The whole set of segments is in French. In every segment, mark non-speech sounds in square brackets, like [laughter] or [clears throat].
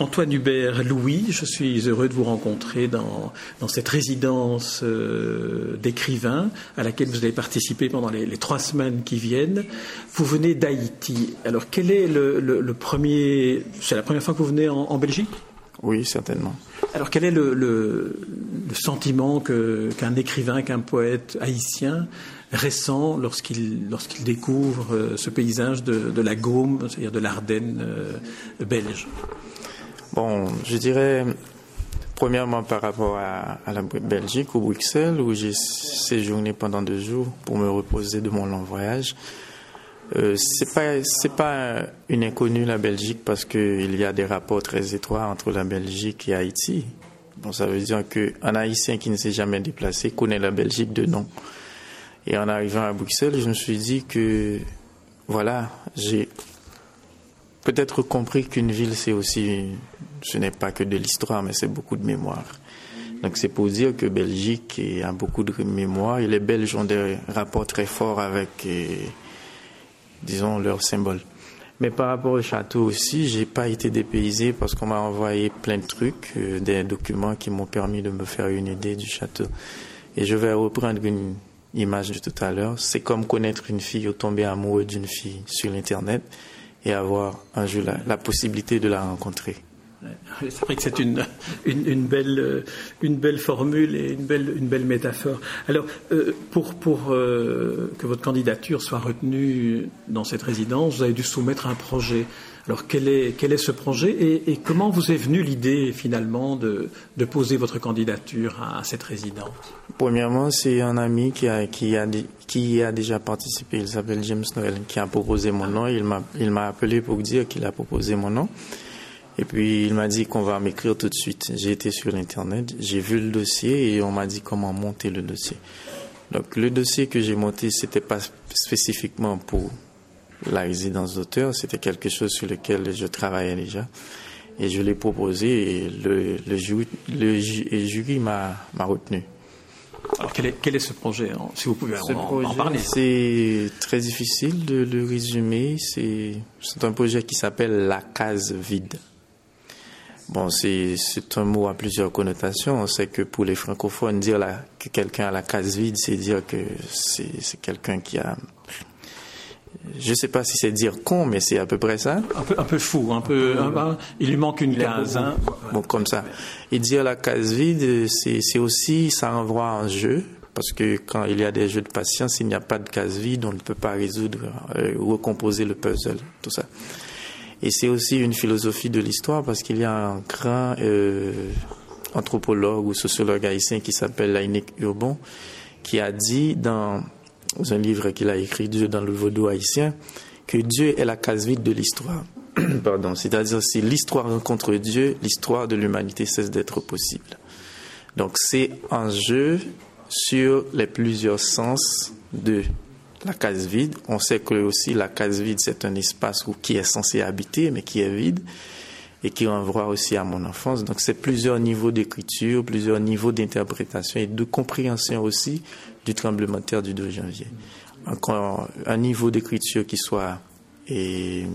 Antoine Hubert Louis, je suis heureux de vous rencontrer dans, dans cette résidence euh, d'écrivain à laquelle vous allez participer pendant les, trois semaines qui viennent. Vous venez d'Haïti. Alors quel est le, premier... C'est la première fois que vous venez en, Belgique? Oui, certainement. Alors quel est le, sentiment qu'un écrivain, qu'un poète haïtien récent lorsqu'il lorsqu'il découvre euh, ce paysage de, la Gaume, c'est-à-dire de l'Ardenne euh, belge? Bon, je dirais premièrement par rapport à, la Belgique ou Bruxelles où j'ai séjourné pendant deux jours pour me reposer de mon long voyage. Euh, c'est pas c'est pas une inconnue la Belgique parce qu'il y a des rapports très étroits entre la Belgique et Haïti. Bon, ça veut dire qu'un Haïtien qui ne s'est jamais déplacé connaît la Belgique de nom. Et en arrivant à Bruxelles, je me suis dit que, voilà, j'ai peut-être compris qu'une ville, c'est aussi, ce n'est pas que de l'histoire, mais c'est beaucoup de mémoire. Donc c'est pour dire que Belgique a beaucoup de mémoire et les Belges ont des rapports très forts avec, disons, leurs symboles. Mais par rapport au château aussi, j'ai pas été dépaysé parce qu'on m'a envoyé plein de trucs, euh, des documents qui m'ont permis de me faire une idée du château. Et je vais reprendre une, image de tout à l'heure, c'est comme connaître une fille ou tomber amoureux d'une fille sur l'Internet et avoir un jour la, possibilité de la rencontrer. C'est vrai que c'est une, une, belle, une belle formule et une belle, une belle métaphore. Alors, euh, pour, pour euh, que votre candidature soit retenue dans cette résidence, vous avez dû soumettre un projet. Alors quel est, quel est ce projet et, comment vous est venue l'idée finalement de, de, poser votre candidature à, cette résidence? Premièrement, c'est un ami qui a, qui, a, qui a déjà participé, il s'appelle James Noël, qui a proposé mon nom. Il m'a, il m'a appelé pour dire qu'il a proposé mon nom. Et puis il m'a dit qu'on va m'écrire tout de suite. J'ai été sur l'internet, j'ai vu le dossier et on m'a dit comment monter le dossier. Donc le dossier que j'ai monté, c'était pas spécifiquement pour la résidence d'auteur, c'était quelque chose sur lequel je travaillais déjà. Et je l'ai proposé et le, le jury, le jury m'a, m'a retenu. Alors quel est, quel est ce projet? Si vous pouvez en, parler. C'est très difficile de le résumer. C'est un projet qui s'appelle La case vide. Bon, c'est, un mot à plusieurs connotations. On sait que pour les francophones, dire la, que quelqu'un a la case vide, c'est dire que c'est, quelqu'un qui a je ne sais pas si c'est dire con, mais c'est à peu près ça. Un peu, un peu fou, un peu. il lui manque une case. Hein. Bon, comme ça. Et dire la case vide, c'est aussi, ça envoie un jeu. Parce que quand il y a des jeux de patience, il n'y a pas de case vide, on ne peut pas résoudre euh, ou recomposer le puzzle, tout ça. Et c'est aussi une philosophie de l'histoire parce qu'il y a un grand euh, anthropologue ou sociologue haïtien qui s'appelle Laïnik Urbon qui a dit dans un livre qu'il a écrit, Dieu dans le vaudou haïtien, que Dieu est la case vide de l'histoire. [clears throat] Pardon, c'est-à-dire si l'histoire rencontre Dieu, l'histoire de l'humanité cesse d'être possible. Donc c'est un jeu sur les plusieurs sens de la case vide. On sait que aussi la case vide c'est un espace qui est censé habiter mais qui est vide et qui renvoie aussi à mon enfance. Donc c'est plusieurs niveaux d'écriture, plusieurs niveaux d'interprétation et de compréhension aussi du tremblement de terre du 2 janvier. Encore un niveau d'écriture qui soit et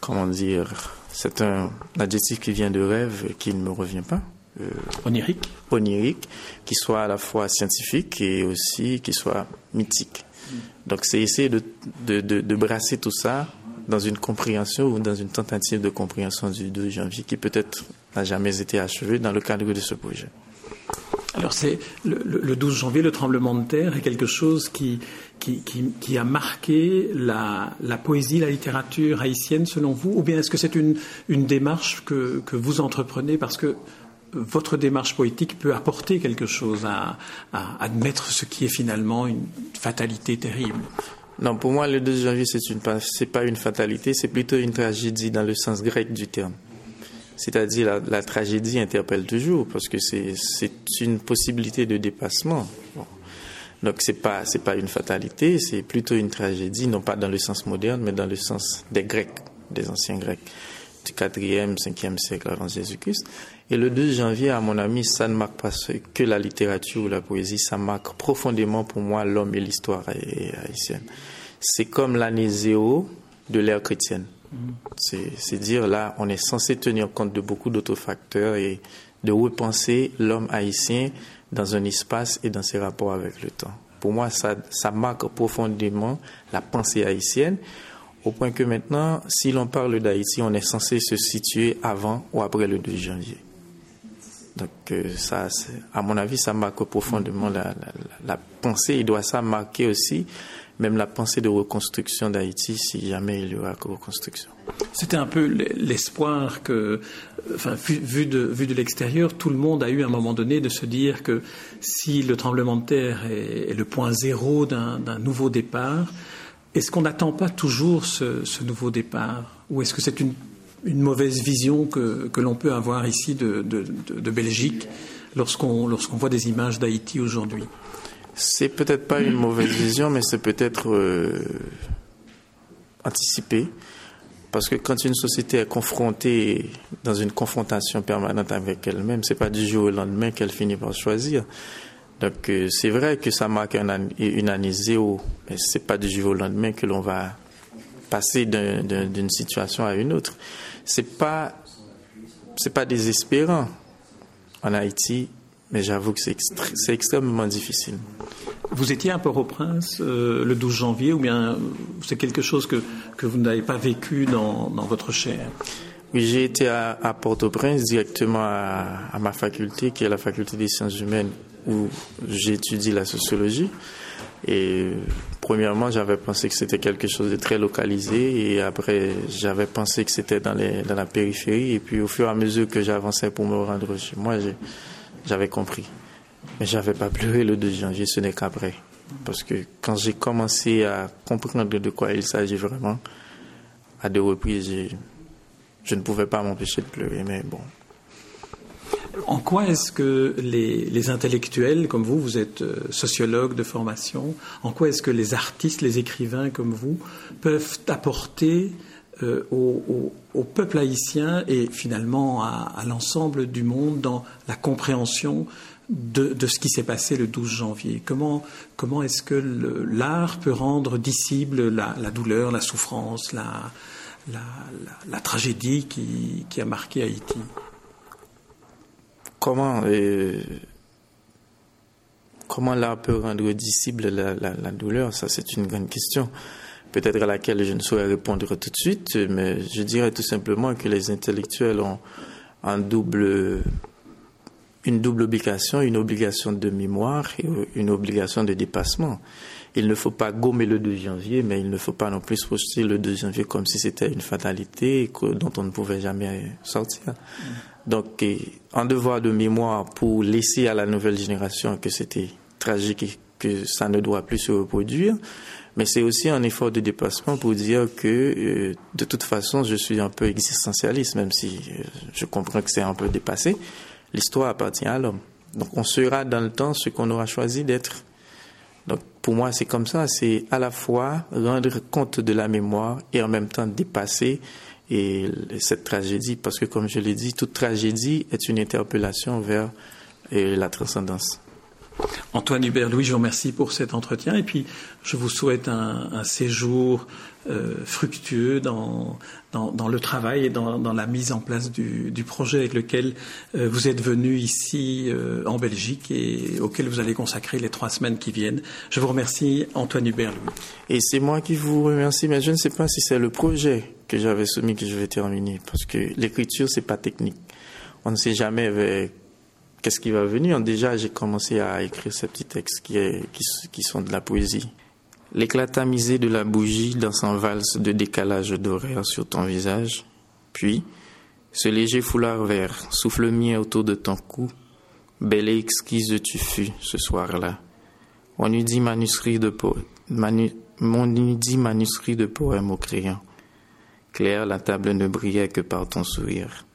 comment dire, c'est un adjectif qui vient de rêve qui ne me revient pas. Euh, onirique. Onirique, qui soit à la fois scientifique et aussi qui soit mythique. Donc c'est essayer de, de, de, de, brasser tout ça dans une compréhension ou dans une tentative de compréhension du 2 janvier qui peut-être n'a jamais été achevée dans le cadre de ce projet. Alors c'est le, 12 janvier, le tremblement de terre est quelque chose qui, qui, a marqué la, poésie, la littérature haïtienne selon vous? Ou bien est-ce que c'est une, une démarche que, que, vous entreprenez? Parce que votre démarche poétique peut apporter quelque chose à, à admettre ce qui est finalement une fatalité terrible Non, pour moi, le 12 janvier, c'est une, pas une fatalité, c'est plutôt une tragédie dans le sens grec du terme. C'est-à-dire la, tragédie interpelle toujours parce que c'est une possibilité de dépassement. Donc c'est pas c'est pas une fatalité, c'est plutôt une tragédie, non pas dans le sens moderne, mais dans le sens des Grecs, des anciens Grecs 4e, 5e siècle avant Jésus-Christ. Et le 2 janvier, à mon ami, ça ne marque pas que la littérature ou la poésie, ça marque profondément pour moi l'homme et l'histoire haïtienne. C'est comme l'année zéro de l'ère chrétienne. C'est dire là, on est censé tenir compte de beaucoup d'autres facteurs et de repenser l'homme haïtien dans un espace et dans ses rapports avec le temps. Pour moi, ça marque profondément la pensée haïtienne, au point que maintenant, si l'on parle d'Haïti, on est censé se situer avant ou après le 2 janvier. Donc, euh, ça, à mon avis, ça marque profondément la, pensée. Il doit ça marquer aussi même la pensée de reconstruction d'Haïti si jamais il y aura reconstruction. C'était un peu l'espoir que, enfin, vu de l'extérieur, tout le monde a eu à un moment donné de se dire que si le tremblement de terre est, le point zéro d'un nouveau départ, est-ce qu'on n'attend pas toujours ce, ce, nouveau départ Ou est-ce que c'est une, une, mauvaise vision que, que l'on peut avoir ici de, de, de Belgique lorsqu'on lorsqu'on voit des images d'Haïti aujourd'hui? C'est peut-être pas une mauvaise vision, mais c'est peut-être euh, anticipé. Parce que quand une société est confrontée dans une confrontation permanente avec elle-même, c'est pas du jour au lendemain qu'elle finit par choisir. Donc euh, c'est vrai que ça marque une année zéro, mais c'est pas du jour au lendemain que l'on va passer d'une situation à une autre. C'est pas c'est pas désespérant. En Haïti, mais j'avoue que c'est extrêmement difficile. Vous étiez à Port-au-Prince euh, le 12 janvier ou bien c'est quelque chose que, que vous n'avez pas vécu dans, dans votre chair? J'ai été à, à Port-au-Prince directement à, à, ma faculté, qui est la faculté des sciences humaines, où j'étudie la sociologie. Et premièrement, j'avais pensé que c'était quelque chose de très localisé, et après, j'avais pensé que c'était dans, dans la périphérie. Et puis, au fur et à mesure que j'avançais pour me rendre chez moi, j'avais compris. Mais j'avais pas pleuré le 2 janvier, ce n'est qu'après. Parce que quand j'ai commencé à comprendre de quoi il s'agit vraiment, à deux reprises, je ne pouvais pas m'empêcher de pleurer, mais bon. En quoi est-ce que les, intellectuels comme vous, vous êtes euh, sociologue de formation, en quoi est-ce que les artistes, les écrivains comme vous peuvent apporter euh, au, peuple haïtien et finalement à, l'ensemble du monde dans la compréhension de, ce qui s'est passé le 12 janvier? Comment, comment est-ce que l'art peut rendre dissible la, douleur, la souffrance, la, la, tragédie qui, a marqué Haïti. Comment euh, comment l'art peut rendre dissible la douleur? Ça, c'est une grande question. Peut-être à laquelle je ne saurais répondre tout de suite, mais je dirais tout simplement que les intellectuels ont une double obligation, une obligation de mémoire et une obligation de dépassement. Il ne faut pas gommer le 2 janvier, mais il ne faut pas non plus projeter le 2 janvier comme si c'était une fatalité dont on ne pouvait jamais sortir. Donc, un devoir de mémoire pour laisser à la nouvelle génération que c'était tragique et que ça ne doit plus se reproduire, mais c'est aussi un effort de dépassement pour dire que euh, de toute façon, je suis un peu existentialiste, même si euh, je comprends que c'est un peu dépassé. L'histoire appartient à l'homme. Donc on sera dans le temps ce qu'on aura choisi d'être. Pour moi, c'est comme ça, c'est à la fois rendre compte de la mémoire et en même temps dépasser et cette tragédie, parce que comme je l'ai dit, toute tragédie est une interpellation vers euh, la transcendance. Antoine Hubert-Louis, je vous remercie pour cet entretien et puis je vous souhaite un, séjour euh, fructueux dans, dans, le travail et dans, la mise en place du, projet avec lequel euh, vous êtes venu ici euh, en Belgique et auquel vous allez consacrer les trois semaines qui viennent. Je vous remercie, Antoine Hubert-Louis. Et c'est moi qui vous remercie, mais je ne sais pas si c'est le projet que j'avais soumis que je vais terminer parce que l'écriture, c'est pas technique. On ne sait jamais avec qu'est-ce qui va venir? Déjà, j'ai commencé à écrire ces petits textes qui, sont de la poésie. L'éclat tamisé de la bougie dans son valse de décalage d'horaire sur ton visage. Puis, ce léger foulard vert, souffle mien autour de ton cou. Belle et exquise tu fus ce soir-là. On eût dit manuscrit de mon manuscrit de poème au crayon. Claire, la table ne brillait que par ton sourire.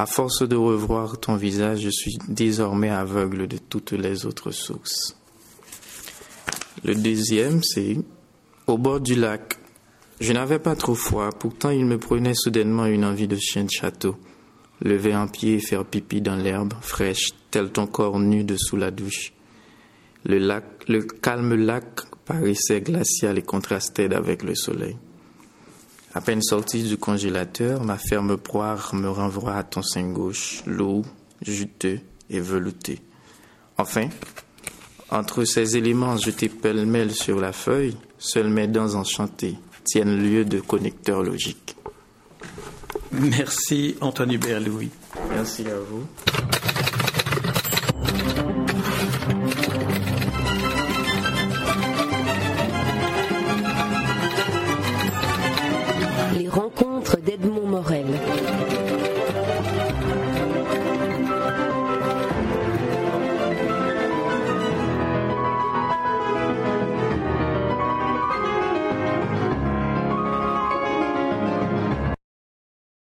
À force de revoir ton visage, je suis désormais aveugle de toutes les autres sources. Le deuxième, c'est au bord du lac. Je n'avais pas trop froid, pourtant il me prenait soudainement une envie de chien de château. Lever un pied et faire pipi dans l'herbe fraîche, tel ton corps nu dessous la douche. Le lac, le calme lac paraissait glacial et contrastait avec le soleil. À peine sortie du congélateur, ma ferme poire me renvoie à ton sein gauche, lourd, juteux et velouté. Enfin, entre ces éléments jetés pêle-mêle sur la feuille, seules mes dents enchantées tiennent lieu de connecteur logique. Merci Anthony Hubert Merci à vous.